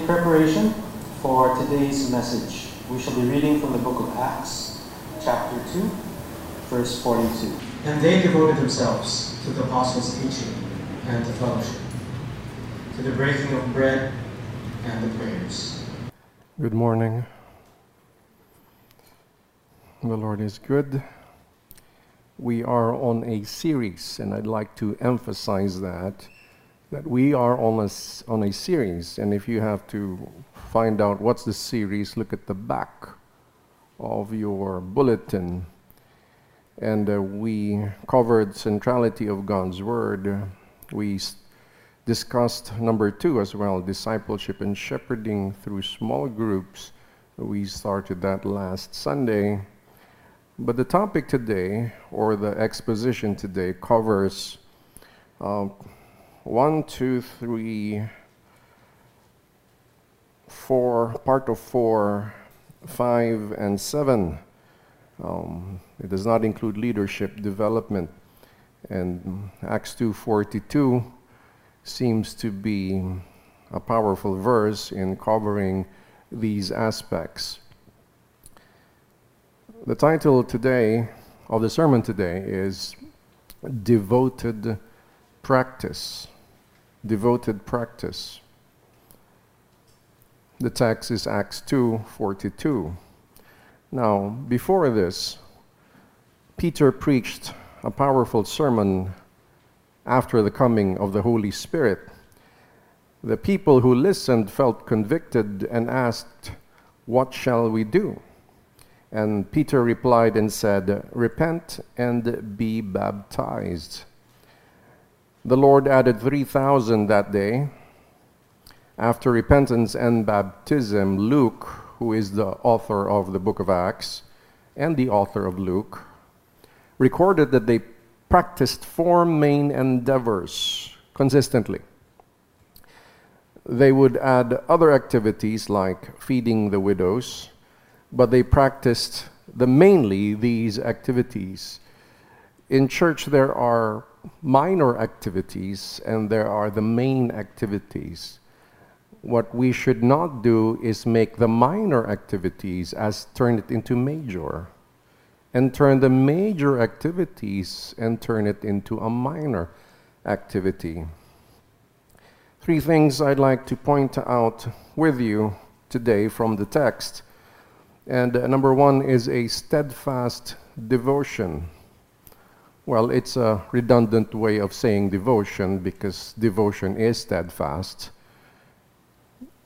In preparation for today's message, we shall be reading from the book of Acts, chapter 2, verse 42. And they devoted themselves to the apostles' teaching and to fellowship, to the breaking of bread and the prayers. Good morning. The Lord is good. We are on a series, and I'd like to emphasize that that we are on a, on a series. And if you have to find out what's the series, look at the back of your bulletin. And uh, we covered centrality of God's Word. We discussed number two as well discipleship and shepherding through small groups. We started that last Sunday. But the topic today, or the exposition today, covers uh, one, two, three, four, part of four, five, and seven. Um, it does not include leadership development. And Acts 2:42 seems to be a powerful verse in covering these aspects. The title today of the sermon today is Devoted Practice. Devoted Practice. The text is Acts 2:42. Now, before this, Peter preached a powerful sermon after the coming of the Holy Spirit. The people who listened felt convicted and asked, What shall we do? And Peter replied and said, Repent and be baptized. The Lord added 3,000 that day. After repentance and baptism, Luke, who is the author of the book of Acts and the author of Luke, recorded that they practiced four main endeavors consistently. They would add other activities like feeding the widows, but they practiced the mainly these activities. In church, there are minor activities and there are the main activities. What we should not do is make the minor activities as turn it into major, and turn the major activities and turn it into a minor activity. Three things I'd like to point out with you today from the text. And uh, number one is a steadfast devotion. Well, it's a redundant way of saying devotion because devotion is steadfast.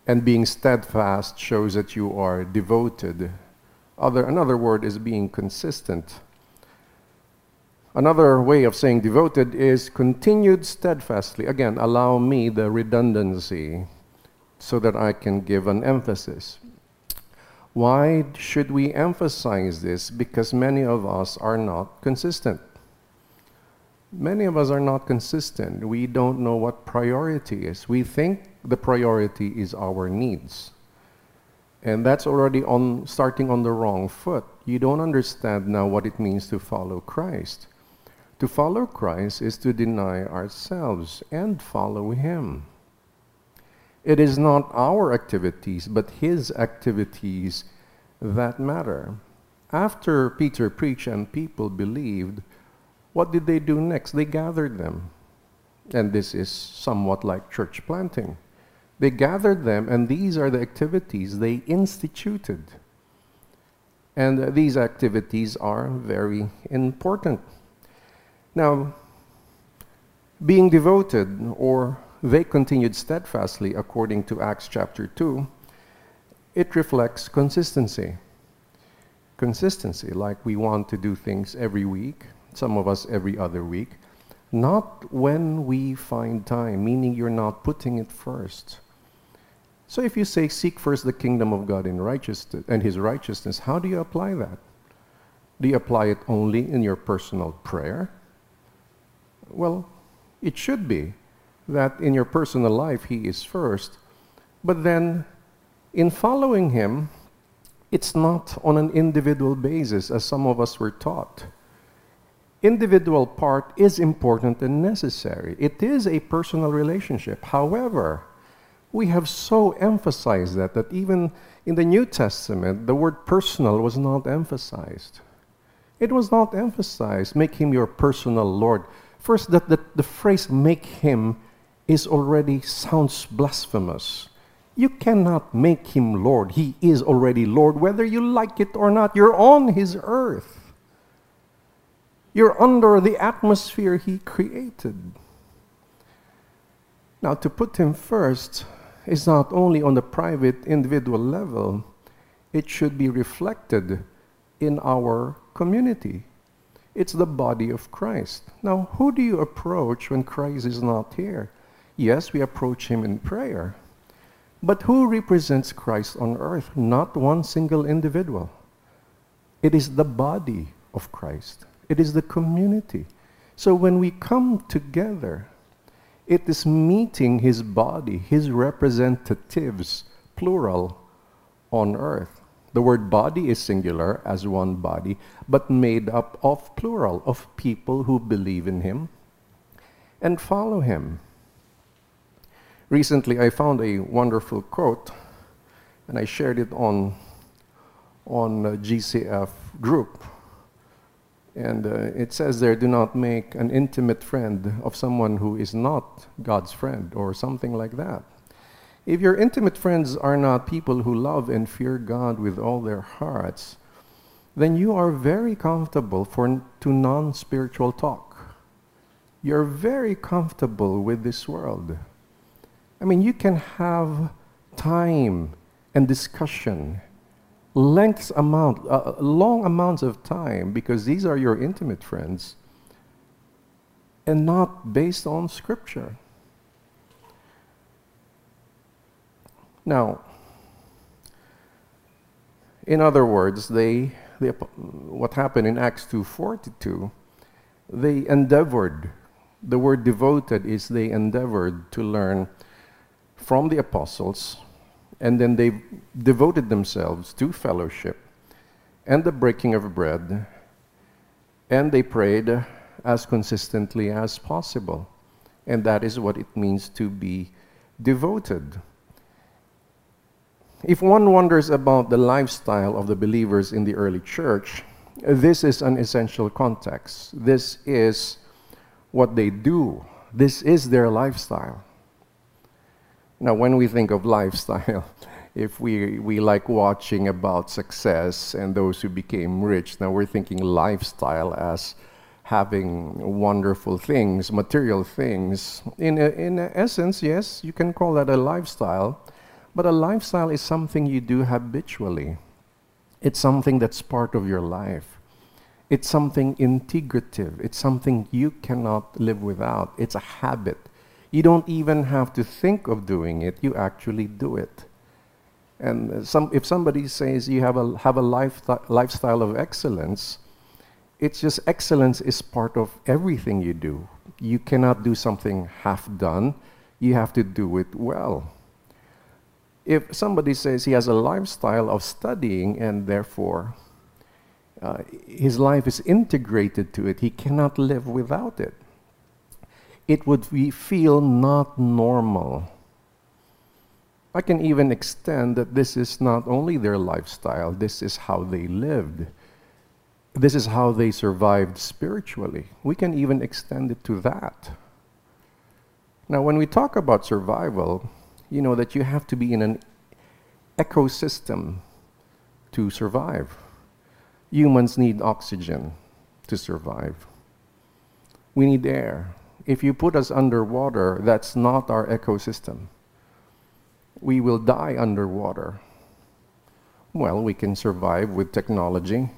And being steadfast shows that you are devoted. Other, another word is being consistent. Another way of saying devoted is continued steadfastly. Again, allow me the redundancy so that I can give an emphasis. Why should we emphasize this? Because many of us are not consistent. Many of us are not consistent. We don't know what priority is. We think the priority is our needs. And that's already on starting on the wrong foot. You don't understand now what it means to follow Christ. To follow Christ is to deny ourselves and follow him. It is not our activities, but his activities that matter. After Peter preached and people believed, what did they do next? They gathered them. And this is somewhat like church planting. They gathered them, and these are the activities they instituted. And these activities are very important. Now, being devoted, or they continued steadfastly according to Acts chapter 2, it reflects consistency. Consistency, like we want to do things every week, some of us every other week, not when we find time, meaning you're not putting it first. So if you say, seek first the kingdom of God in righteousness and his righteousness, how do you apply that? Do you apply it only in your personal prayer? Well, it should be that in your personal life he is first, but then in following him, it's not on an individual basis as some of us were taught. Individual part is important and necessary. It is a personal relationship. However, We have so emphasized that that even in the New Testament, the word personal was not emphasized. It was not emphasized, make him your personal Lord. First, that the, the phrase make him is already sounds blasphemous. You cannot make him Lord. He is already Lord, whether you like it or not. You're on his earth. You're under the atmosphere he created. Now, to put him first is not only on the private individual level, it should be reflected in our community. It's the body of Christ. Now, who do you approach when Christ is not here? Yes, we approach him in prayer. But who represents Christ on earth? Not one single individual. It is the body of Christ, it is the community. So when we come together, it is meeting his body, his representatives, plural, on earth. The word body is singular as one body, but made up of plural, of people who believe in him and follow him. Recently, I found a wonderful quote, and I shared it on, on uh, GCF group. And uh, it says there, do not make an intimate friend of someone who is not God's friend, or something like that. If your intimate friends are not people who love and fear God with all their hearts, then you are very comfortable for to non-spiritual talk. You're very comfortable with this world. I mean, you can have time and discussion, lengths amount, uh, long amounts of time, because these are your intimate friends, and not based on Scripture. Now, in other words, they, they, what happened in Acts 2.42, they endeavored, the word devoted is they endeavored to learn from the apostles, and then they devoted themselves to fellowship and the breaking of bread, and they prayed as consistently as possible. And that is what it means to be devoted. If one wonders about the lifestyle of the believers in the early church, this is an essential context. This is what they do, this is their lifestyle. Now, when we think of lifestyle, if we, we like watching about success and those who became rich, now we're thinking lifestyle as having wonderful things, material things. In, in essence, yes, you can call that a lifestyle. But a lifestyle is something you do habitually. It's something that's part of your life. It's something integrative. It's something you cannot live without. It's a habit. You don't even have to think of doing it, you actually do it. And some, if somebody says you have a, have a life, lifestyle of excellence, it's just excellence is part of everything you do. You cannot do something half done, you have to do it well if somebody says he has a lifestyle of studying and therefore uh, his life is integrated to it, he cannot live without it. It would be, feel not normal. I can even extend that this is not only their lifestyle, this is how they lived. This is how they survived spiritually. We can even extend it to that. Now, when we talk about survival, you know that you have to be in an ecosystem to survive. Humans need oxygen to survive. We need air. If you put us underwater, that's not our ecosystem. We will die underwater. Well, we can survive with technology.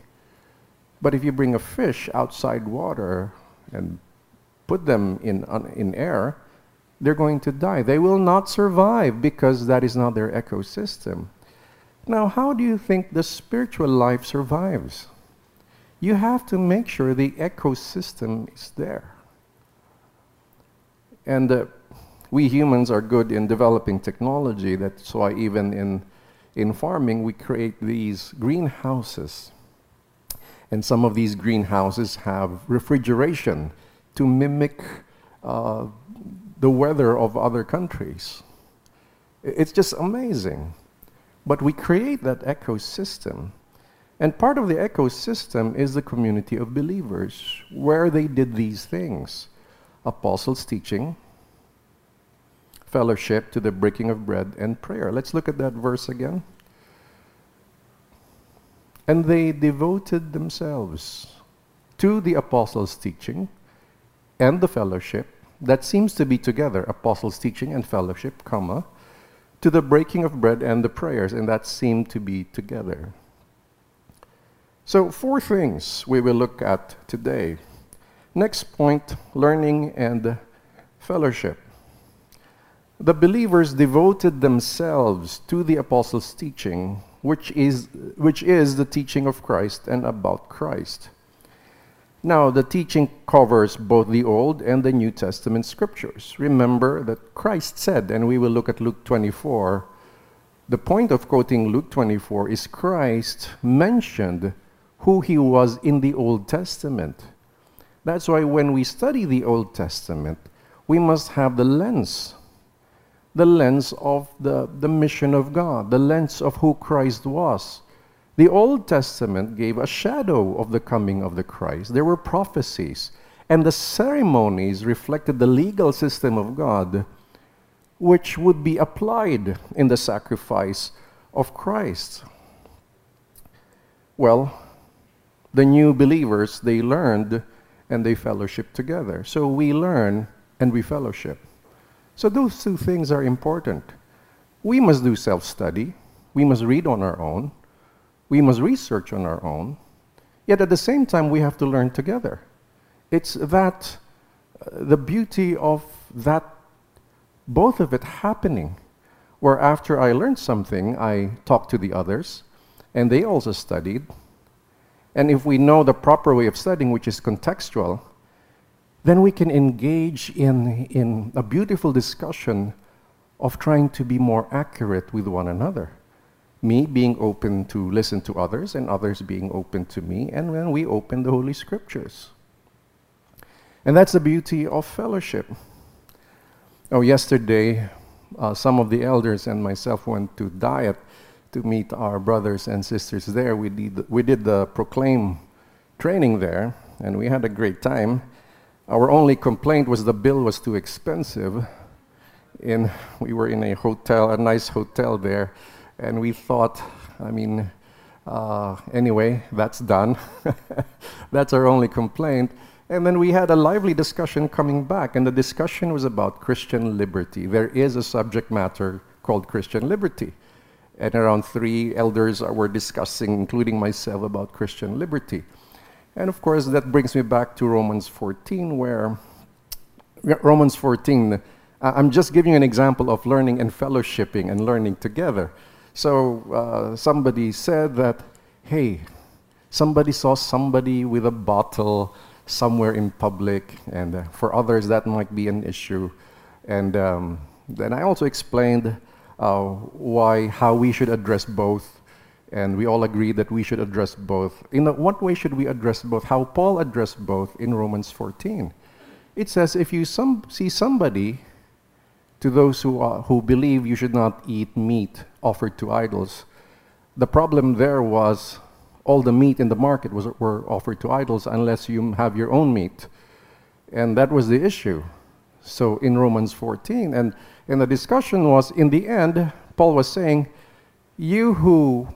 But if you bring a fish outside water and put them in, in air, they're going to die. They will not survive because that is not their ecosystem. Now, how do you think the spiritual life survives? You have to make sure the ecosystem is there. And uh, we humans are good in developing technology. That's why even in, in farming, we create these greenhouses. And some of these greenhouses have refrigeration to mimic uh, the weather of other countries. It's just amazing. But we create that ecosystem. And part of the ecosystem is the community of believers where they did these things apostles' teaching, fellowship to the breaking of bread, and prayer. Let's look at that verse again. And they devoted themselves to the apostles' teaching and the fellowship. That seems to be together, apostles' teaching and fellowship, comma, to the breaking of bread and the prayers, and that seemed to be together. So, four things we will look at today. Next point learning and fellowship. The believers devoted themselves to the apostles' teaching, which is, which is the teaching of Christ and about Christ. Now, the teaching covers both the Old and the New Testament scriptures. Remember that Christ said, and we will look at Luke 24, the point of quoting Luke 24 is Christ mentioned who he was in the Old Testament. That's why when we study the Old Testament, we must have the lens the lens of the, the mission of God, the lens of who Christ was. The Old Testament gave a shadow of the coming of the Christ. There were prophecies, and the ceremonies reflected the legal system of God, which would be applied in the sacrifice of Christ. Well, the new believers, they learned and they fellowship together. So we learn and we fellowship. So those two things are important. We must do self study, we must read on our own, we must research on our own, yet at the same time, we have to learn together. It's that, uh, the beauty of that, both of it happening, where after I learned something, I talked to the others, and they also studied. And if we know the proper way of studying, which is contextual, then we can engage in, in a beautiful discussion of trying to be more accurate with one another. Me being open to listen to others, and others being open to me, and then we open the Holy Scriptures. And that's the beauty of fellowship. Oh, yesterday, uh, some of the elders and myself went to Daet to meet our brothers and sisters there. We did, we did the Proclaim training there, and we had a great time. Our only complaint was the bill was too expensive. And we were in a hotel, a nice hotel there, and we thought, I mean, uh, anyway, that's done. that's our only complaint. And then we had a lively discussion coming back, and the discussion was about Christian liberty. There is a subject matter called Christian liberty. And around three elders were discussing, including myself, about Christian liberty. And of course, that brings me back to Romans 14, where Romans 14, I'm just giving you an example of learning and fellowshipping and learning together. So uh, somebody said that, hey, somebody saw somebody with a bottle somewhere in public, and uh, for others that might be an issue. And um, then I also explained uh, why, how we should address both and we all agree that we should address both. In what way should we address both? How Paul addressed both in Romans 14. It says, if you some, see somebody, to those who, who believe you should not eat meat offered to idols, the problem there was all the meat in the market was, were offered to idols unless you have your own meat. And that was the issue. So in Romans 14, and, and the discussion was in the end, Paul was saying, you who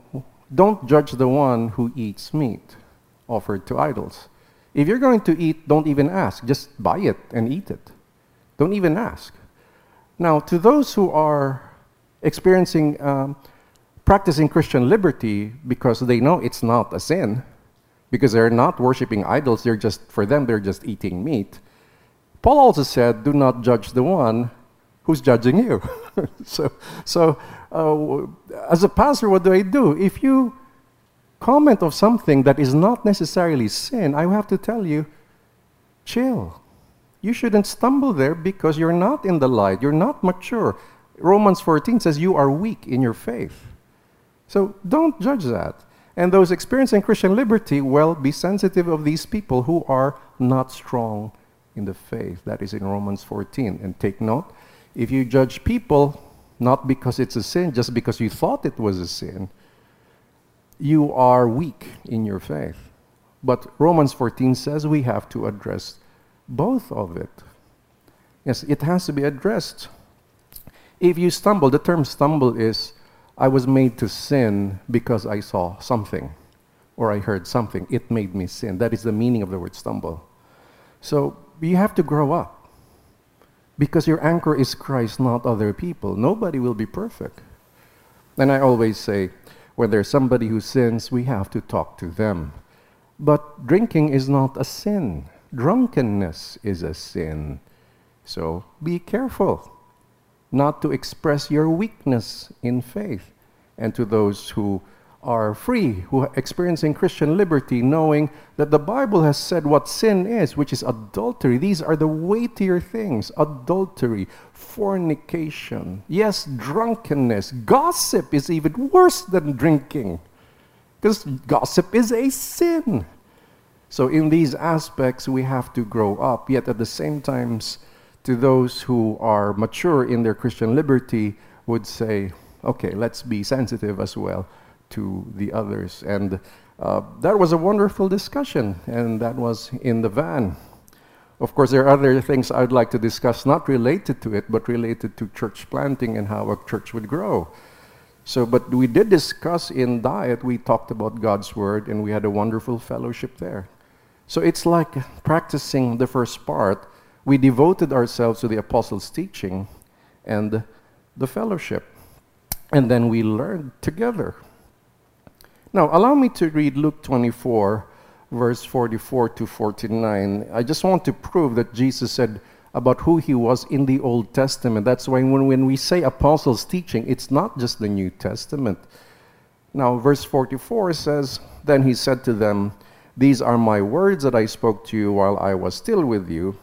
don't judge the one who eats meat offered to idols. If you're going to eat, don't even ask. Just buy it and eat it. Don't even ask. Now, to those who are experiencing, um, practicing Christian liberty because they know it's not a sin, because they're not worshiping idols, they're just, for them, they're just eating meat. Paul also said, do not judge the one who's judging you. so, so uh, as a pastor, what do I do? If you comment of something that is not necessarily sin, I have to tell you, chill. You shouldn't stumble there because you're not in the light. You're not mature. Romans 14 says you are weak in your faith. So don't judge that. And those experiencing Christian liberty, well, be sensitive of these people who are not strong in the faith. That is in Romans 14. And take note if you judge people, not because it's a sin, just because you thought it was a sin, you are weak in your faith. But Romans 14 says we have to address both of it. Yes, it has to be addressed. If you stumble, the term stumble is I was made to sin because I saw something or I heard something. It made me sin. That is the meaning of the word stumble. So you have to grow up because your anchor is Christ, not other people. Nobody will be perfect. And I always say, when there's somebody who sins, we have to talk to them. But drinking is not a sin, drunkenness is a sin. So be careful not to express your weakness in faith. And to those who are free, who are experiencing Christian liberty, knowing that the Bible has said what sin is, which is adultery. These are the weightier things adultery, fornication, yes, drunkenness. Gossip is even worse than drinking, because gossip is a sin. So, in these aspects, we have to grow up, yet at the same time, to those who are mature in their Christian liberty, would say, okay, let's be sensitive as well to the others. And uh, that was a wonderful discussion, and that was in the van. Of course, there are other things I'd like to discuss, not related to it, but related to church planting and how a church would grow. So, but we did discuss in Daet, we talked about God's word, and we had a wonderful fellowship there. So it's like practicing the first part. We devoted ourselves to the apostles' teaching and the fellowship, and then we learned together. Now, allow me to read Luke 24, verse 44 to 49. I just want to prove that Jesus said about who he was in the Old Testament. That's why when, when we say apostles' teaching, it's not just the New Testament. Now, verse 44 says, Then he said to them, These are my words that I spoke to you while I was still with you,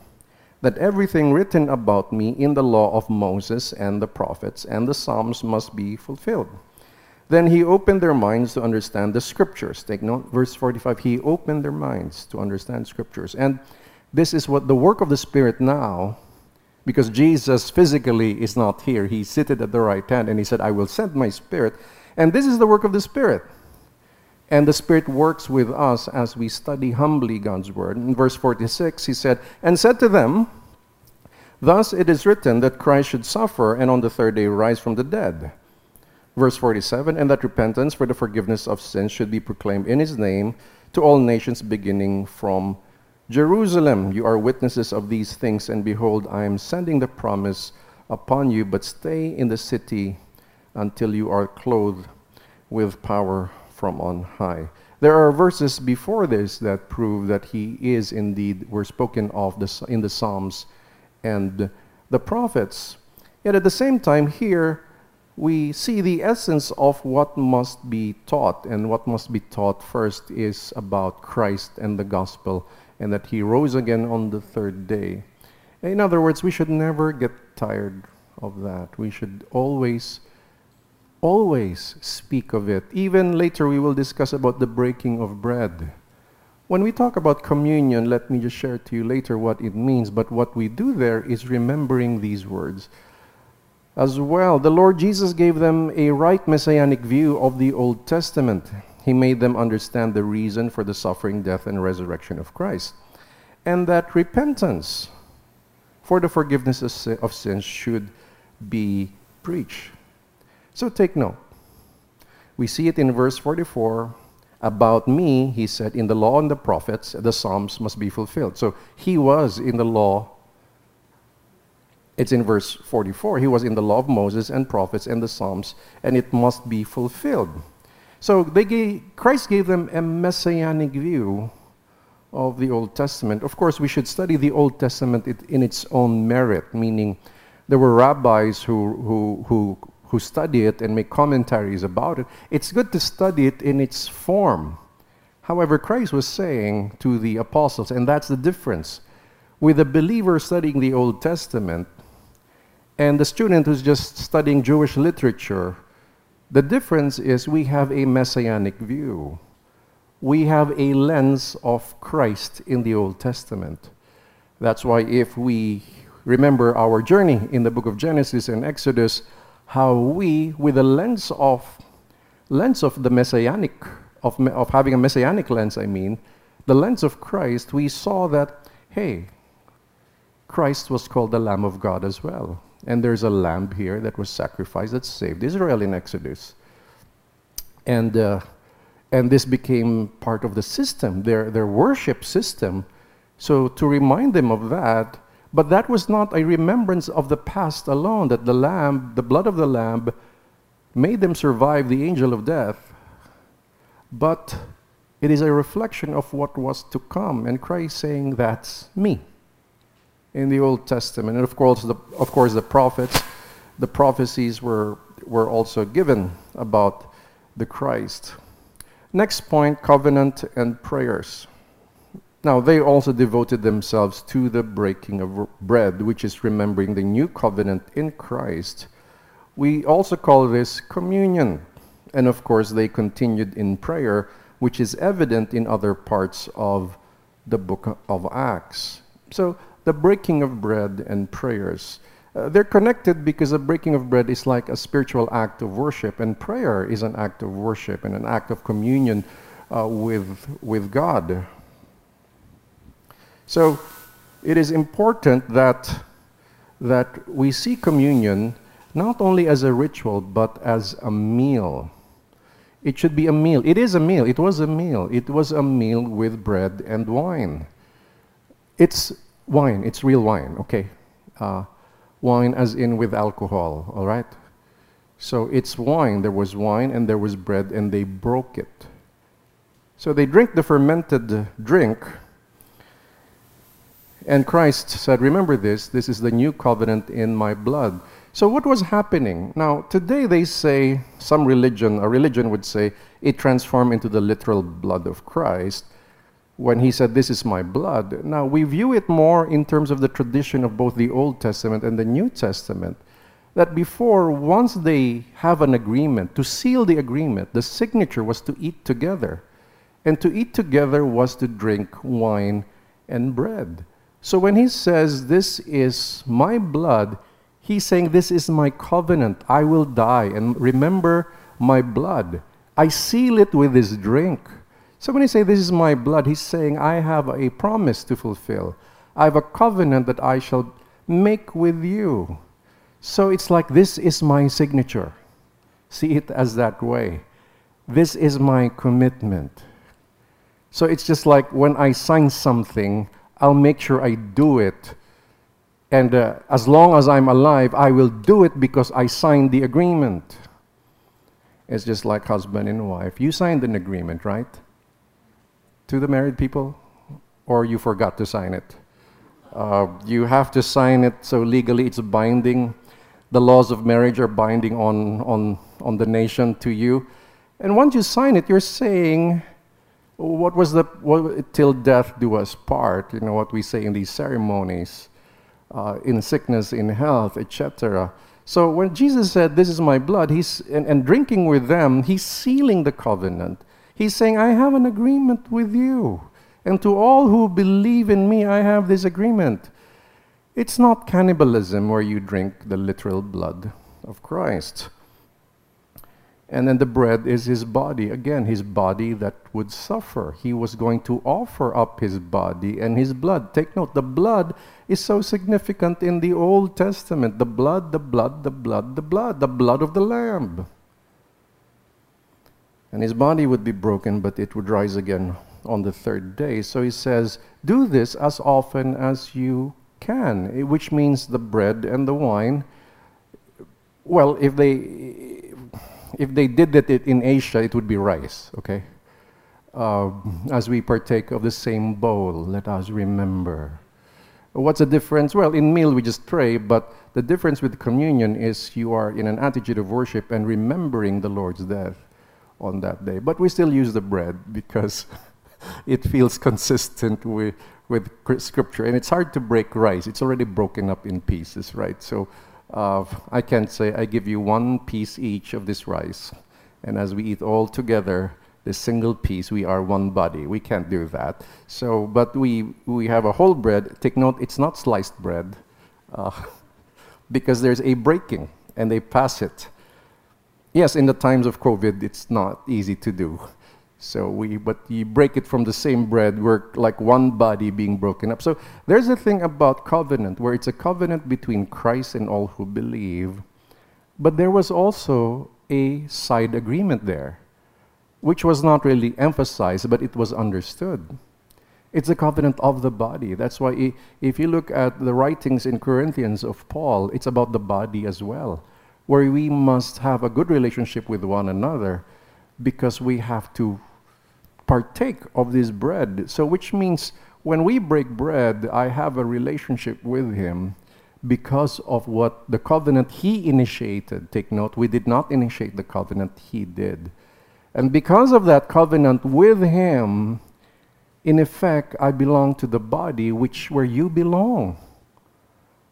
that everything written about me in the law of Moses and the prophets and the Psalms must be fulfilled. Then he opened their minds to understand the scriptures. Take note, verse 45. He opened their minds to understand scriptures. And this is what the work of the Spirit now, because Jesus physically is not here. He's seated at the right hand, and he said, I will send my Spirit. And this is the work of the Spirit. And the Spirit works with us as we study humbly God's word. In verse 46, he said, And said to them, Thus it is written that Christ should suffer and on the third day rise from the dead Verse 47 And that repentance for the forgiveness of sins should be proclaimed in his name to all nations, beginning from Jerusalem. You are witnesses of these things, and behold, I am sending the promise upon you, but stay in the city until you are clothed with power from on high. There are verses before this that prove that he is indeed, were spoken of in the Psalms and the prophets. Yet at the same time, here, we see the essence of what must be taught. And what must be taught first is about Christ and the gospel, and that he rose again on the third day. In other words, we should never get tired of that. We should always, always speak of it. Even later, we will discuss about the breaking of bread. When we talk about communion, let me just share to you later what it means. But what we do there is remembering these words as well. The Lord Jesus gave them a right messianic view of the Old Testament. He made them understand the reason for the suffering, death, and resurrection of Christ. And that repentance for the forgiveness of sins should be preached. So take note. We see it in verse 44. About me, he said, in the law and the prophets, the Psalms must be fulfilled. So he was in the law it's in verse 44. He was in the law of Moses and prophets and the Psalms, and it must be fulfilled. So gave, Christ gave them a messianic view of the Old Testament. Of course, we should study the Old Testament in its own merit, meaning there were rabbis who, who, who, who study it and make commentaries about it. It's good to study it in its form. However, Christ was saying to the apostles, and that's the difference. With a believer studying the Old Testament, and the student who's just studying Jewish literature, the difference is we have a messianic view. We have a lens of Christ in the Old Testament. That's why, if we remember our journey in the book of Genesis and Exodus, how we, with the lens of lens of the messianic of, of having a messianic lens, I mean, the lens of Christ, we saw that hey, Christ was called the Lamb of God as well. And there's a lamb here that was sacrificed that saved Israel in Exodus. And, uh, and this became part of the system, their, their worship system. So to remind them of that, but that was not a remembrance of the past alone, that the lamb, the blood of the lamb, made them survive the angel of death. But it is a reflection of what was to come. And Christ saying, That's me in the Old Testament. And of course, the, of course, the prophets, the prophecies were, were also given about the Christ. Next point covenant and prayers. Now, they also devoted themselves to the breaking of bread, which is remembering the new covenant in Christ. We also call this communion. And of course, they continued in prayer, which is evident in other parts of the book of Acts. So, the breaking of bread and prayers. Uh, they're connected because the breaking of bread is like a spiritual act of worship, and prayer is an act of worship and an act of communion uh, with, with God. So it is important that, that we see communion not only as a ritual, but as a meal. It should be a meal. It is a meal. It was a meal. It was a meal with bread and wine. It's wine, it's real wine, okay? Uh, wine as in with alcohol, all right? So it's wine. There was wine and there was bread, and they broke it. So they drink the fermented drink. And Christ said, Remember this, this is the new covenant in my blood. So what was happening? Now, today they say, some religion, a religion would say, it transformed into the literal blood of Christ when he said, This is my blood. Now, we view it more in terms of the tradition of both the Old Testament and the New Testament. That before, once they have an agreement, to seal the agreement, the signature was to eat together. And to eat together was to drink wine and bread. So when he says, This is my blood, he's saying, This is my covenant. I will die. And remember my blood. I seal it with this drink. So when he says, This is my blood, he's saying, I have a promise to fulfill. I have a covenant that I shall make with you. So it's like, This is my signature. See it as that way. This is my commitment. So it's just like when I sign something, I'll make sure I do it. And uh, as long as I'm alive, I will do it because I signed the agreement. It's just like husband and wife. You signed an agreement, right? To the married people, or you forgot to sign it. Uh, you have to sign it so legally it's binding. The laws of marriage are binding on, on, on the nation to you. And once you sign it, you're saying, what was the, what, till death do us part, you know, what we say in these ceremonies, uh, in sickness, in health, etc. So when Jesus said, This is my blood, he's, and, and drinking with them, he's sealing the covenant. He's saying, I have an agreement with you. And to all who believe in me, I have this agreement. It's not cannibalism where you drink the literal blood of Christ. And then the bread is his body. Again, his body that would suffer. He was going to offer up his body and his blood. Take note, the blood is so significant in the Old Testament. The blood, the blood, the blood, the blood, the blood of the Lamb. And his body would be broken, but it would rise again on the third day. So he says, Do this as often as you can, eh, which means the bread and the wine. Well, if they if they did that in Asia, it would be rice, okay? Uh, as we partake of the same bowl, let us remember. What's the difference? Well, in meal we just pray, but the difference with communion is you are in an attitude of worship and remembering the Lord's death on that day. But we still use the bread because it feels consistent with, with scripture. And it's hard to break rice, it's already broken up in pieces, right? So uh, I can't say, I give you one piece each of this rice. And as we eat all together, this single piece, we are one body. We can't do that. So, but we, we have a whole bread. Take note, it's not sliced bread uh, because there's a breaking and they pass it. Yes, in the times of COVID, it's not easy to do. So we, but you break it from the same bread, we're like one body being broken up. So there's a thing about covenant where it's a covenant between Christ and all who believe. But there was also a side agreement there, which was not really emphasized, but it was understood. It's a covenant of the body. That's why if you look at the writings in Corinthians of Paul, it's about the body as well, where we must have a good relationship with one another because we have to partake of this bread. So, which means when we break bread, I have a relationship with Him because of what the covenant He initiated. Take note, we did not initiate the covenant, He did. And because of that covenant with Him, in effect, I belong to the body which where you belong.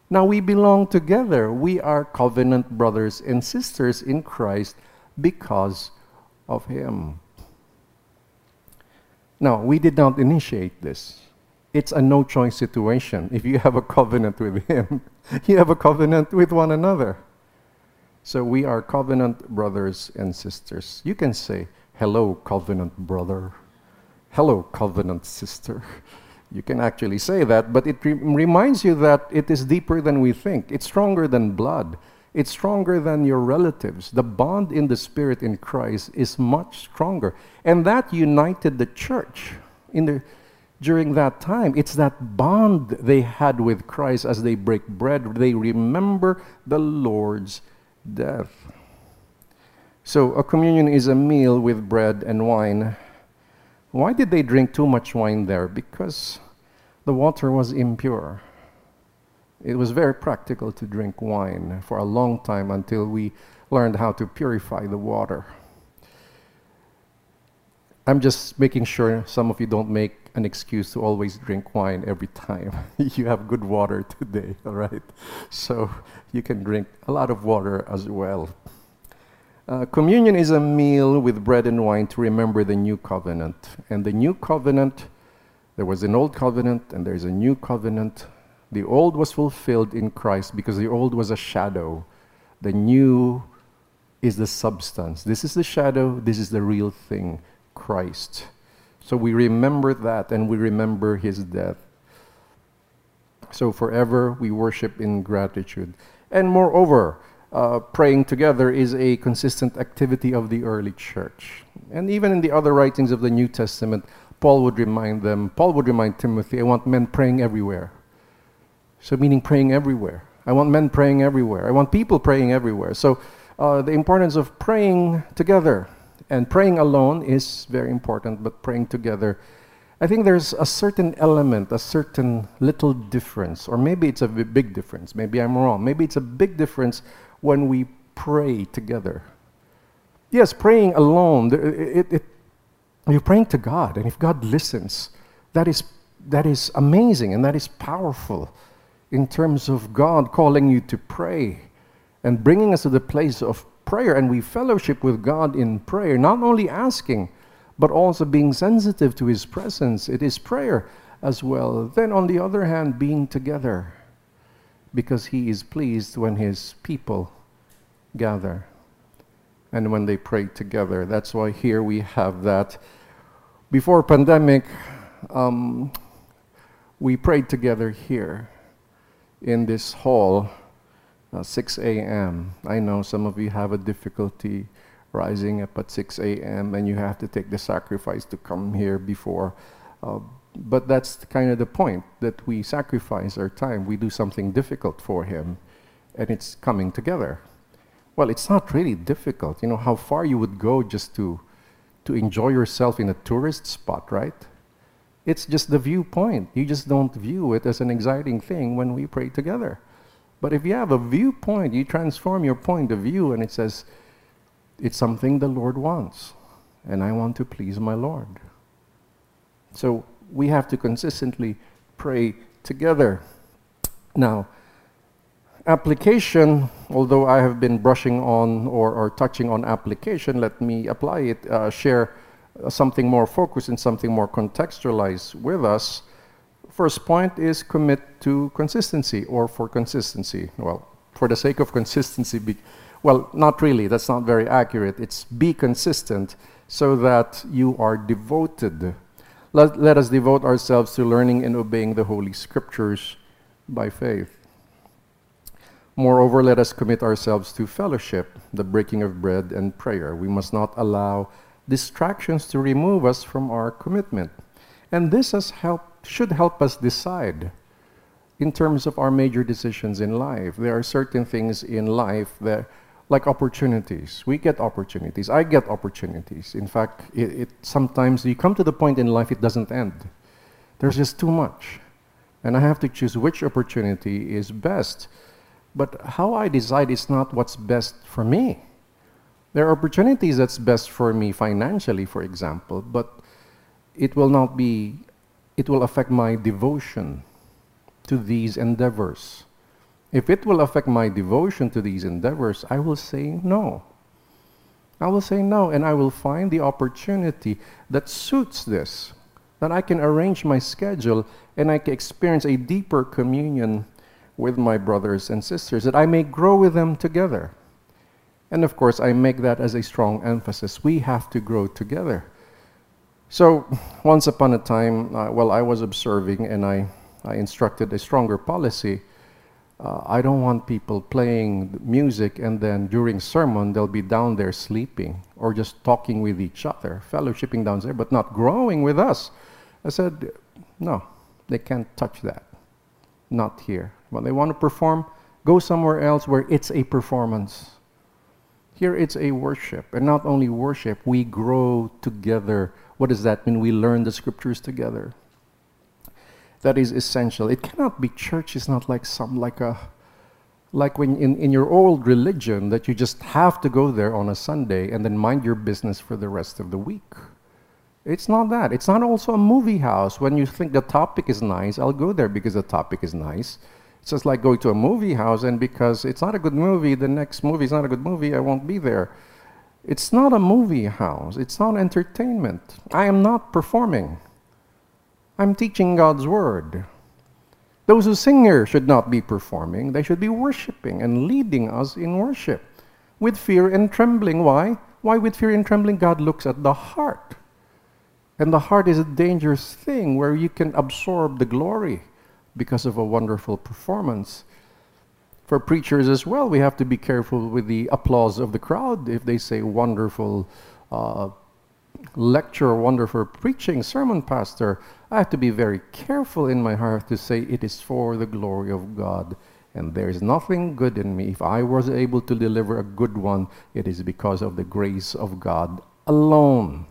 Now we belong together. We are covenant brothers and sisters in Christ because of Him. Now, we did not initiate this. It's a no choice situation. If you have a covenant with Him, you have a covenant with one another. So we are covenant brothers and sisters. You can say, Hello, covenant brother. Hello, covenant sister. You can actually say that, but it re- reminds you that it is deeper than we think. It's stronger than blood. It's stronger than your relatives. The bond in the Spirit in Christ is much stronger. And that united the church in the, during that time. It's that bond they had with Christ as they break bread. They remember the Lord's death. So, a communion is a meal with bread and wine. Why did they drink too much wine there? Because the water was impure. It was very practical to drink wine for a long time until we learned how to purify the water. I'm just making sure some of you don't make an excuse to always drink wine every time. you have good water today, all right? So you can drink a lot of water as well. Uh, communion is a meal with bread and wine to remember the new covenant. And the new covenant, there was an old covenant and there's a new covenant the old was fulfilled in Christ because the old was a shadow. The new is the substance. This is the shadow, this is the real thing Christ. So we remember that and we remember his death. So forever we worship in gratitude. And moreover, uh, praying together is a consistent activity of the early church. And even in the other writings of the New Testament, Paul would remind them, Paul would remind Timothy, I want men praying everywhere. So, meaning praying everywhere. I want men praying everywhere. I want people praying everywhere. So, uh, the importance of praying together and praying alone is very important, but praying together, I think there's a certain element, a certain little difference, or maybe it's a big difference. Maybe I'm wrong. Maybe it's a big difference when we pray together. Yes, praying alone, it, it, you're praying to God, and if God listens, that is, that is amazing and that is powerful in terms of God calling you to pray and bringing us to the place of prayer. And we fellowship with God in prayer, not only asking, but also being sensitive to His presence. It is prayer as well. Then, on the other hand, being together because He is pleased when His people gather and when they pray together. That's why here we have that. Before pandemic, um, we prayed together here in this hall, uh, 6 a.m. I know some of you have a difficulty rising up at 6 a.m. and you have to take the sacrifice to come here before. Uh, but that's kind of the point that we sacrifice our time. We do something difficult for Him, and it's coming together. Well, it's not really difficult. You know how far you would go just to to enjoy yourself in a tourist spot, right? It's just the viewpoint. You just don't view it as an exciting thing when we pray together. But if you have a viewpoint, you transform your point of view and it says, it's something the Lord wants, and I want to please my Lord. So we have to consistently pray together. Now, application, although I have been brushing on or, or touching on application, let me apply it, uh, share uh, something more focused and something more contextualized with us. First point is commit to consistency or for consistency. Well, for the sake of consistency, be, well, not really, that's not very accurate. It's be consistent so that you are devoted. Let, let us devote ourselves to learning and obeying the Holy Scriptures by faith. Moreover, let us commit ourselves to fellowship, the breaking of bread, and prayer. We must not allow distractions to remove us from our commitment. And this helped, should help us decide in terms of our major decisions in life. There are certain things in life that, like opportunities, we get opportunities. I get opportunities. In fact, it, it, sometimes you come to the point in life it doesn't end. There's just too much. And I have to choose which opportunity is best. But how I decide is not what's best for me. There are opportunities that's best for me financially, for example, but it will not be, it will affect my devotion to these endeavors. If it will affect my devotion to these endeavors, I will say no. I will say no, and I will find the opportunity that suits this, that I can arrange my schedule and I can experience a deeper communion with my brothers and sisters, that I may grow with them together. And of course, I make that as a strong emphasis. We have to grow together. So, once upon a time, uh, well, I was observing and I, I instructed a stronger policy. Uh, I don't want people playing music and then during sermon they'll be down there sleeping or just talking with each other, fellowshipping down there, but not growing with us. I said, no, they can't touch that. Not here. When they want to perform, go somewhere else where it's a performance. Here it's a worship. And not only worship, we grow together. What does that mean? We learn the scriptures together. That is essential. It cannot be church is not like some like a like when in, in your old religion that you just have to go there on a Sunday and then mind your business for the rest of the week. It's not that. It's not also a movie house. When you think the topic is nice, I'll go there because the topic is nice. It's just like going to a movie house, and because it's not a good movie, the next movie is not a good movie, I won't be there. It's not a movie house. It's not entertainment. I am not performing. I'm teaching God's word. Those who sing here should not be performing. They should be worshiping and leading us in worship with fear and trembling. Why? Why with fear and trembling? God looks at the heart. And the heart is a dangerous thing where you can absorb the glory because of a wonderful performance. For preachers as well, we have to be careful with the applause of the crowd. If they say wonderful uh, lecture, wonderful preaching, sermon pastor, I have to be very careful in my heart to say it is for the glory of God. And there is nothing good in me. If I was able to deliver a good one, it is because of the grace of God alone.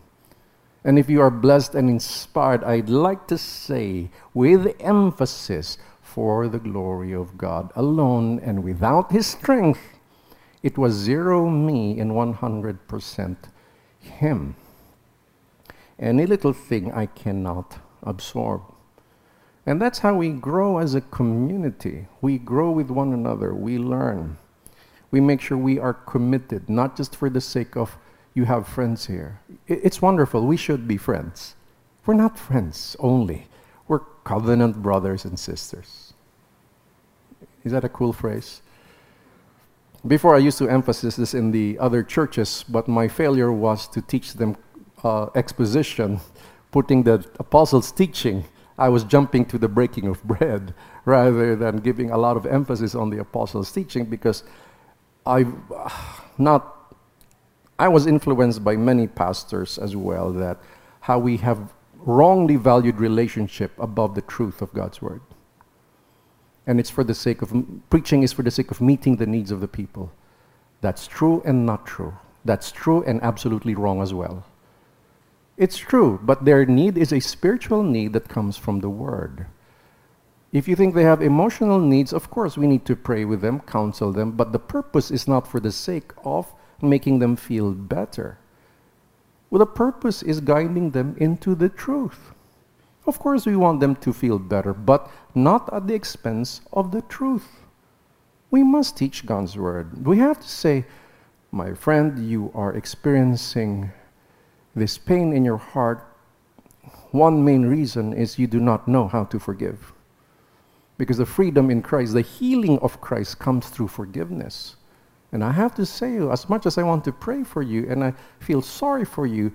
And if you are blessed and inspired, I'd like to say with emphasis, for the glory of God alone and without His strength, it was zero me and 100% Him. Any little thing I cannot absorb. And that's how we grow as a community. We grow with one another, we learn. We make sure we are committed, not just for the sake of you have friends here. It's wonderful. We should be friends. We're not friends only, we're covenant brothers and sisters. Is that a cool phrase? Before, I used to emphasize this in the other churches, but my failure was to teach them uh, exposition, putting the apostles' teaching. I was jumping to the breaking of bread rather than giving a lot of emphasis on the apostles' teaching because I've not I was influenced by many pastors as well that how we have wrongly valued relationship above the truth of God's word. And it's for the sake of preaching is for the sake of meeting the needs of the people. That's true and not true. That's true and absolutely wrong as well. It's true, but their need is a spiritual need that comes from the word. If you think they have emotional needs, of course we need to pray with them, counsel them, but the purpose is not for the sake of making them feel better. Well, the purpose is guiding them into the truth. Of course, we want them to feel better, but not at the expense of the truth. We must teach God's word. We have to say, my friend, you are experiencing this pain in your heart. One main reason is you do not know how to forgive. Because the freedom in Christ, the healing of Christ comes through forgiveness. And I have to say, as much as I want to pray for you and I feel sorry for you,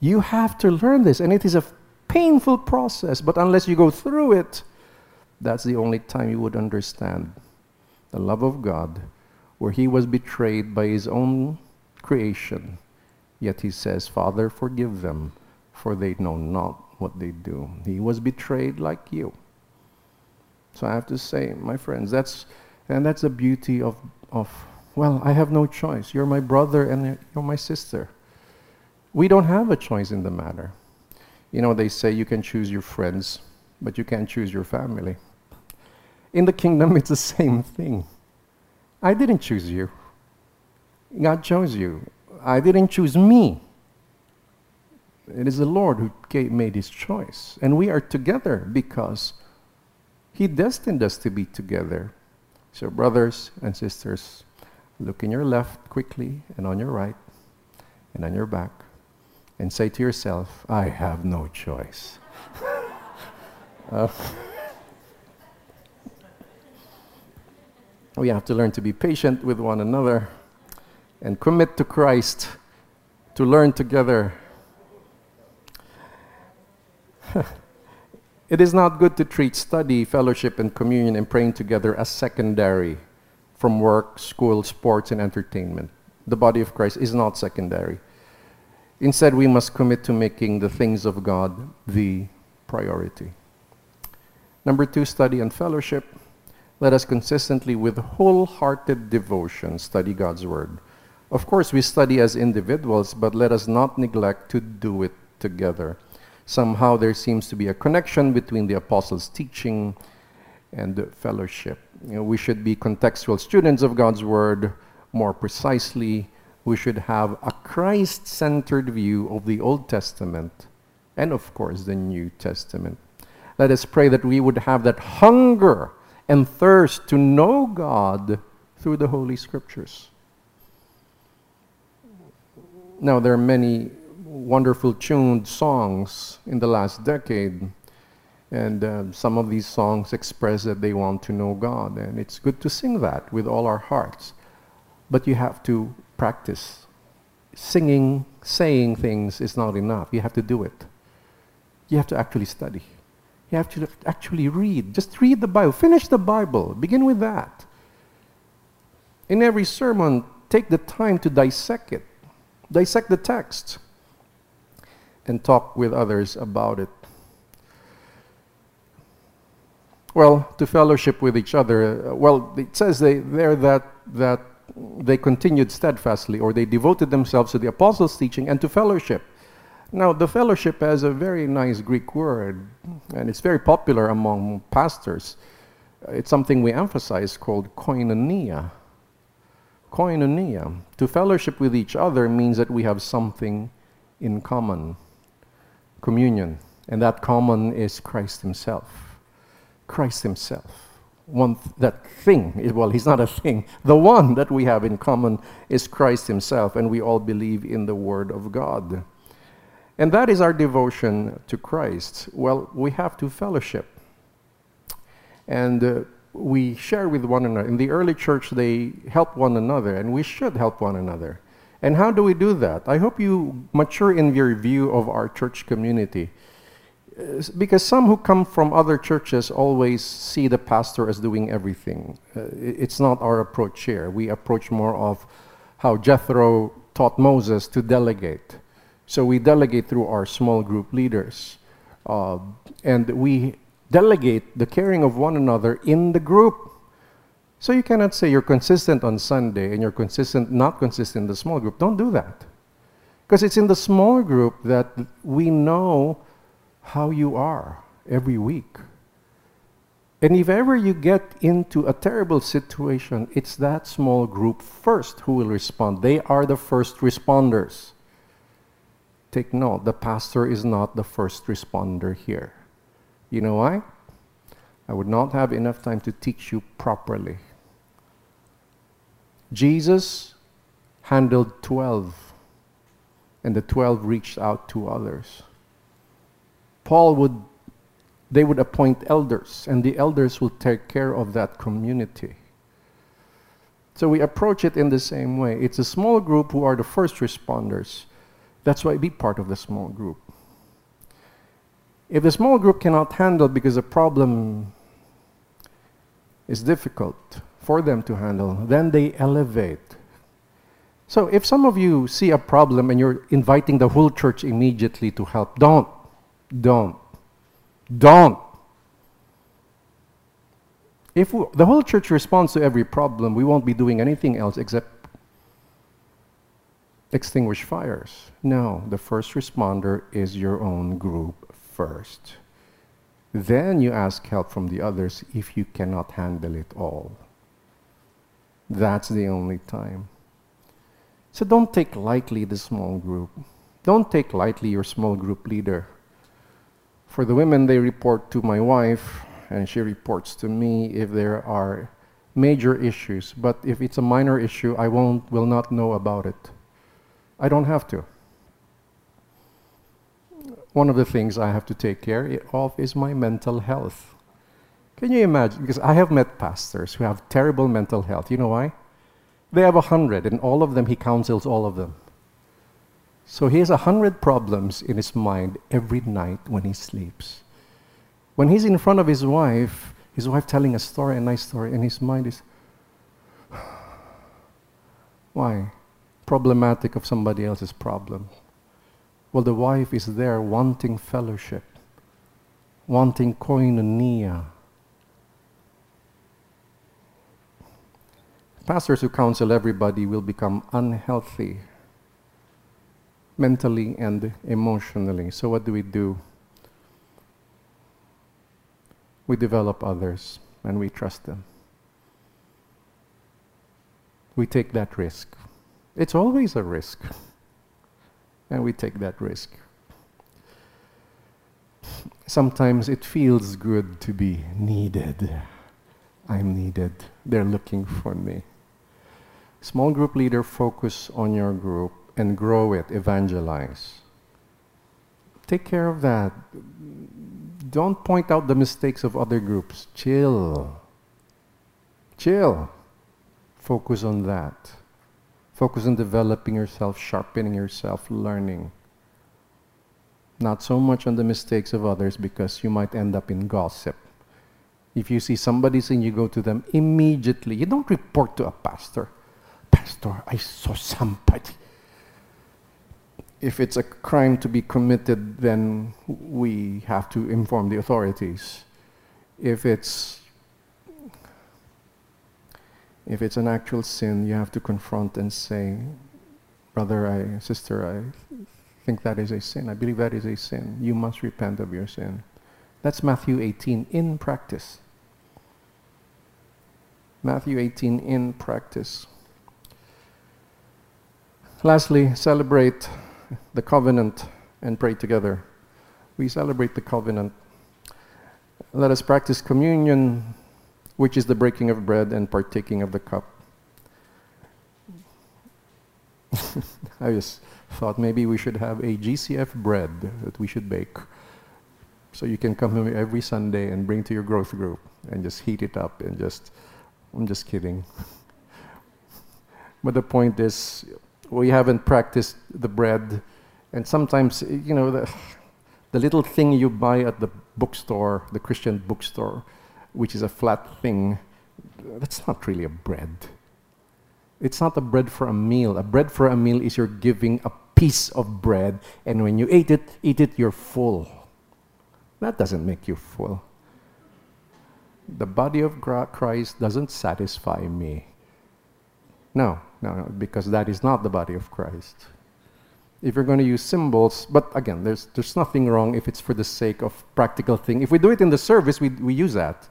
you have to learn this. And it is a painful process, but unless you go through it, that's the only time you would understand the love of God, where he was betrayed by his own creation. Yet he says, Father, forgive them, for they know not what they do. He was betrayed like you. So I have to say, my friends, that's and that's the beauty of, of well, I have no choice. You're my brother and you're my sister. We don't have a choice in the matter. You know, they say you can choose your friends, but you can't choose your family. In the kingdom, it's the same thing. I didn't choose you. God chose you. I didn't choose me. It is the Lord who made his choice. And we are together because he destined us to be together. So, brothers and sisters, look in your left quickly and on your right and on your back and say to yourself, I have no choice. uh, we have to learn to be patient with one another and commit to Christ to learn together. it is not good to treat study, fellowship, and communion and praying together as secondary from work, school, sports, and entertainment. The body of Christ is not secondary. Instead, we must commit to making the things of God the priority. Number two, study and fellowship. Let us consistently, with wholehearted devotion, study God's Word. Of course, we study as individuals, but let us not neglect to do it together. Somehow there seems to be a connection between the apostles' teaching and fellowship. You know, we should be contextual students of God's Word more precisely. We should have a Christ centered view of the Old Testament and, of course, the New Testament. Let us pray that we would have that hunger and thirst to know God through the Holy Scriptures. Now, there are many wonderful tuned songs in the last decade, and uh, some of these songs express that they want to know God, and it's good to sing that with all our hearts. But you have to practice. Singing, saying things is not enough. You have to do it. You have to actually study. You have to actually read. Just read the Bible. Finish the Bible. Begin with that. In every sermon, take the time to dissect it dissect the text and talk with others about it. Well, to fellowship with each other, uh, well, it says they, there that, that they continued steadfastly or they devoted themselves to the apostles' teaching and to fellowship. Now, the fellowship has a very nice Greek word, and it's very popular among pastors. It's something we emphasize called koinonia. Koinonia, to fellowship with each other means that we have something in common. Communion. And that common is Christ Himself. Christ Himself. One th- that thing, well, He's not a thing. The one that we have in common is Christ Himself, and we all believe in the Word of God. And that is our devotion to Christ. Well, we have to fellowship. And uh, we share with one another. In the early church, they help one another, and we should help one another. And how do we do that? I hope you mature in your view of our church community. Uh, because some who come from other churches always see the pastor as doing everything. Uh, it's not our approach here. We approach more of how Jethro taught Moses to delegate. So we delegate through our small group leaders. Uh, and we delegate the caring of one another in the group. So you cannot say you're consistent on Sunday and you're consistent, not consistent in the small group. Don't do that. Because it's in the small group that we know how you are every week. And if ever you get into a terrible situation, it's that small group first who will respond. They are the first responders. Take note, the pastor is not the first responder here. You know why? I would not have enough time to teach you properly. Jesus handled 12, and the 12 reached out to others. Paul would they would appoint elders, and the elders will take care of that community. So we approach it in the same way. It's a small group who are the first responders. That's why be part of the small group. If the small group cannot handle because the problem is difficult for them to handle, then they elevate. So if some of you see a problem and you're inviting the whole church immediately to help, don't. Don't. Don't. If we, the whole church responds to every problem, we won't be doing anything else except extinguish fires. No, the first responder is your own group first. Then you ask help from the others if you cannot handle it all. That's the only time. So don't take lightly the small group. Don't take lightly your small group leader. For the women, they report to my wife, and she reports to me if there are major issues. But if it's a minor issue, I won't, will not know about it. I don't have to. One of the things I have to take care of is my mental health. Can you imagine? Because I have met pastors who have terrible mental health. You know why? They have a hundred, and all of them, he counsels all of them. So he has a hundred problems in his mind every night when he sleeps. When he's in front of his wife, his wife telling a story, a nice story, and his mind is, why? Problematic of somebody else's problem. Well, the wife is there wanting fellowship, wanting koinonia. Pastors who counsel everybody will become unhealthy mentally and emotionally. So, what do we do? We develop others and we trust them. We take that risk. It's always a risk. And we take that risk. Sometimes it feels good to be needed. I'm needed. They're looking for me. Small group leader, focus on your group and grow it, evangelize. Take care of that. Don't point out the mistakes of other groups. Chill. Chill. Focus on that. Focus on developing yourself, sharpening yourself, learning. Not so much on the mistakes of others because you might end up in gossip. If you see somebody sin, you go to them immediately. You don't report to a pastor. Pastor, I saw somebody if it's a crime to be committed, then we have to inform the authorities. If it's if it's an actual sin, you have to confront and say, brother, I, sister, I think that is a sin. I believe that is a sin. You must repent of your sin. That's Matthew 18 in practice. Matthew 18 in practice. Lastly, celebrate the covenant and pray together. We celebrate the covenant. Let us practice communion, which is the breaking of bread and partaking of the cup. I just thought maybe we should have a GCF bread that we should bake. So you can come here every Sunday and bring to your growth group and just heat it up and just, I'm just kidding. but the point is, we haven't practiced the bread. And sometimes, you know, the, the little thing you buy at the bookstore, the Christian bookstore, which is a flat thing, that's not really a bread. It's not a bread for a meal. A bread for a meal is you're giving a piece of bread, and when you eat it, eat it, you're full. That doesn't make you full. The body of Christ doesn't satisfy me. No, no, no, because that is not the body of Christ. If you're going to use symbols, but again, there's, there's nothing wrong if it's for the sake of practical thing. If we do it in the service, we, we use that.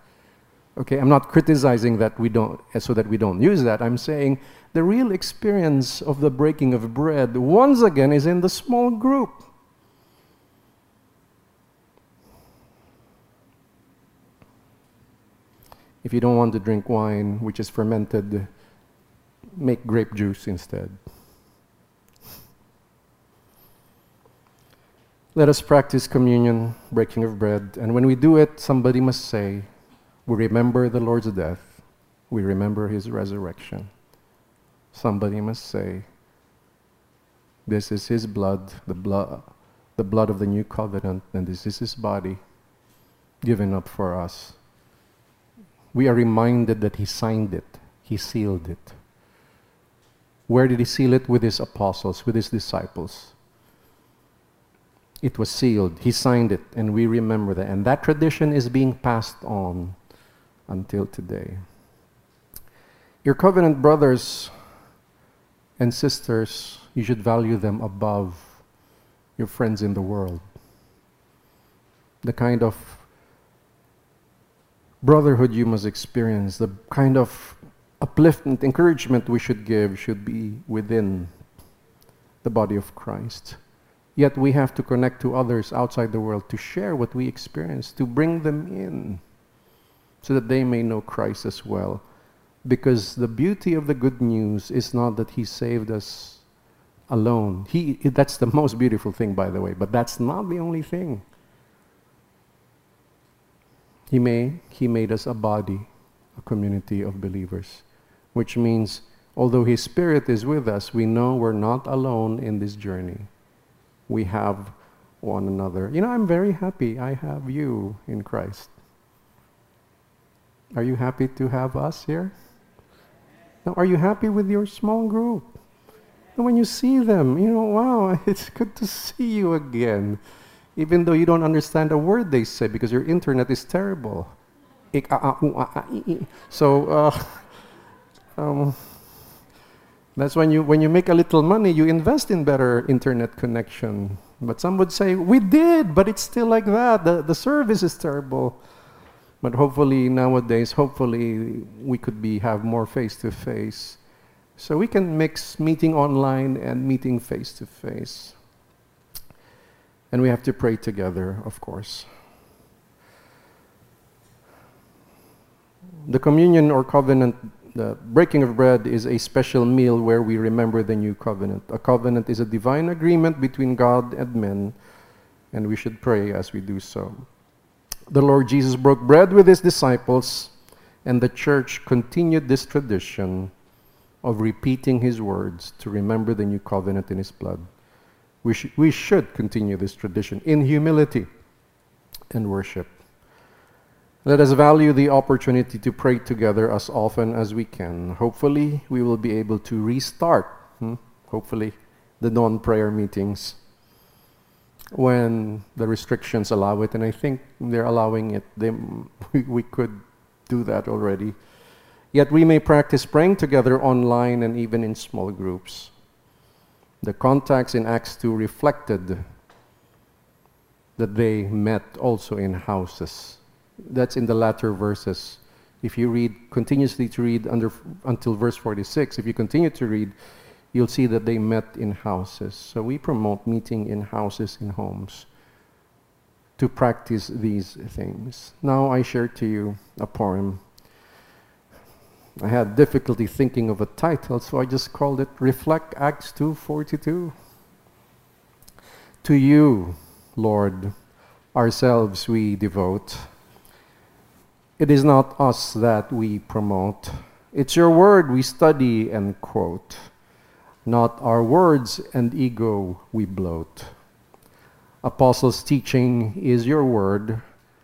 Okay, I'm not criticizing that we don't, eh, so that we don't use that. I'm saying the real experience of the breaking of bread, once again, is in the small group. If you don't want to drink wine, which is fermented, make grape juice instead. Let us practice communion, breaking of bread, and when we do it, somebody must say, We remember the Lord's death, we remember his resurrection. Somebody must say, This is his blood, the blood, the blood of the new covenant, and this is his body given up for us. We are reminded that he signed it, he sealed it. Where did he seal it? With his apostles, with his disciples. It was sealed. He signed it, and we remember that. And that tradition is being passed on until today. Your covenant brothers and sisters, you should value them above your friends in the world. The kind of brotherhood you must experience, the kind of upliftment, encouragement we should give should be within the body of Christ. Yet we have to connect to others outside the world to share what we experience, to bring them in so that they may know Christ as well. Because the beauty of the good news is not that He saved us alone. He, that's the most beautiful thing, by the way, but that's not the only thing. He, may, he made us a body, a community of believers, which means although His Spirit is with us, we know we're not alone in this journey we have one another. You know, I'm very happy I have you in Christ. Are you happy to have us here? Now, are you happy with your small group? And when you see them, you know, wow, it's good to see you again. Even though you don't understand a word they say because your internet is terrible. So, uh, um, that's when you, when you make a little money, you invest in better internet connection. But some would say, we did, but it's still like that. The, the service is terrible. But hopefully nowadays, hopefully we could be have more face to face. So we can mix meeting online and meeting face to face. And we have to pray together, of course. The communion or covenant the breaking of bread is a special meal where we remember the new covenant. A covenant is a divine agreement between God and men, and we should pray as we do so. The Lord Jesus broke bread with his disciples, and the church continued this tradition of repeating his words to remember the new covenant in his blood. We, sh- we should continue this tradition in humility and worship. Let us value the opportunity to pray together as often as we can. Hopefully, we will be able to restart, hmm? hopefully, the non prayer meetings when the restrictions allow it. And I think they're allowing it. They, we, could do that already. Yet we may practice praying together online and even in small groups. The contacts in Acts 2 reflected that they met also in houses that's in the latter verses. If you read continuously to read under, until verse 46, if you continue to read, you'll see that they met in houses. So we promote meeting in houses, in homes, to practice these things. Now I share to you a poem. I had difficulty thinking of a title, so I just called it Reflect Acts 2:42. To you, Lord, ourselves we devote it is not us that we promote. It's your word we study and quote. Not our words and ego we bloat. Apostles' teaching is your word,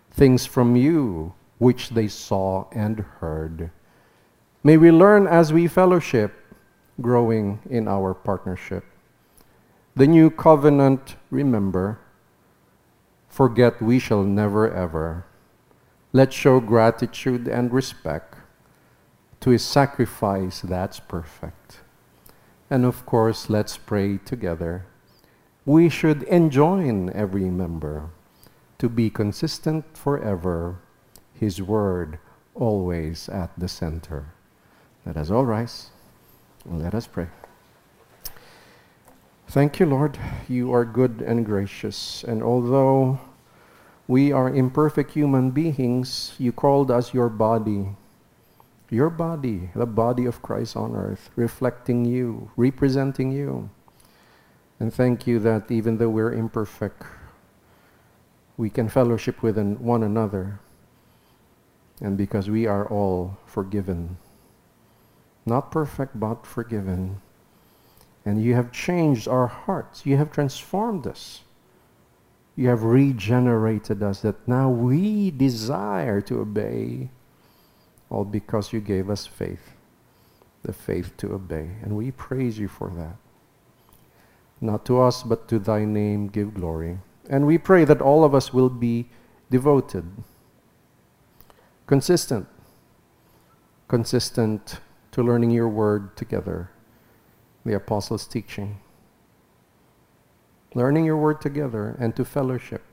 things from you which they saw and heard. May we learn as we fellowship, growing in our partnership. The new covenant, remember, forget we shall never ever. Let's show gratitude and respect to his sacrifice that's perfect. And of course, let's pray together. We should enjoin every member to be consistent forever, his word always at the center. Let us all rise let us pray. Thank you, Lord. You are good and gracious, and although we are imperfect human beings. You called us your body. Your body, the body of Christ on earth, reflecting you, representing you. And thank you that even though we're imperfect, we can fellowship with one another, and because we are all forgiven. Not perfect, but forgiven. And you have changed our hearts. You have transformed us. You have regenerated us that now we desire to obey, all because you gave us faith, the faith to obey. And we praise you for that. Not to us, but to thy name give glory. And we pray that all of us will be devoted, consistent, consistent to learning your word together, the apostles' teaching learning your word together, and to fellowship,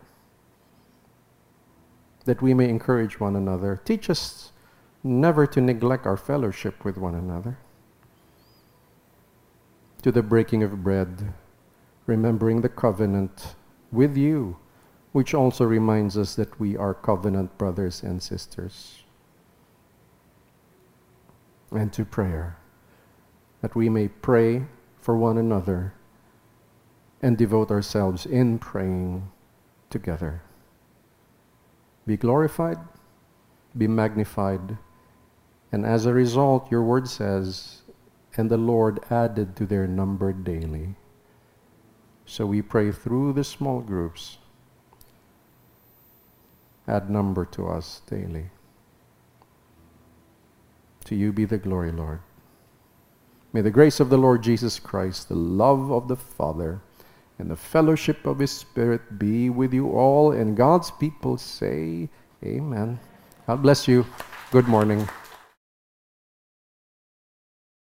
that we may encourage one another. Teach us never to neglect our fellowship with one another. To the breaking of bread, remembering the covenant with you, which also reminds us that we are covenant brothers and sisters. And to prayer, that we may pray for one another and devote ourselves in praying together. Be glorified, be magnified, and as a result, your word says, and the Lord added to their number daily. So we pray through the small groups, add number to us daily. To you be the glory, Lord. May the grace of the Lord Jesus Christ, the love of the Father, and the fellowship of His Spirit be with you all. And God's people say, Amen. God bless you. Good morning.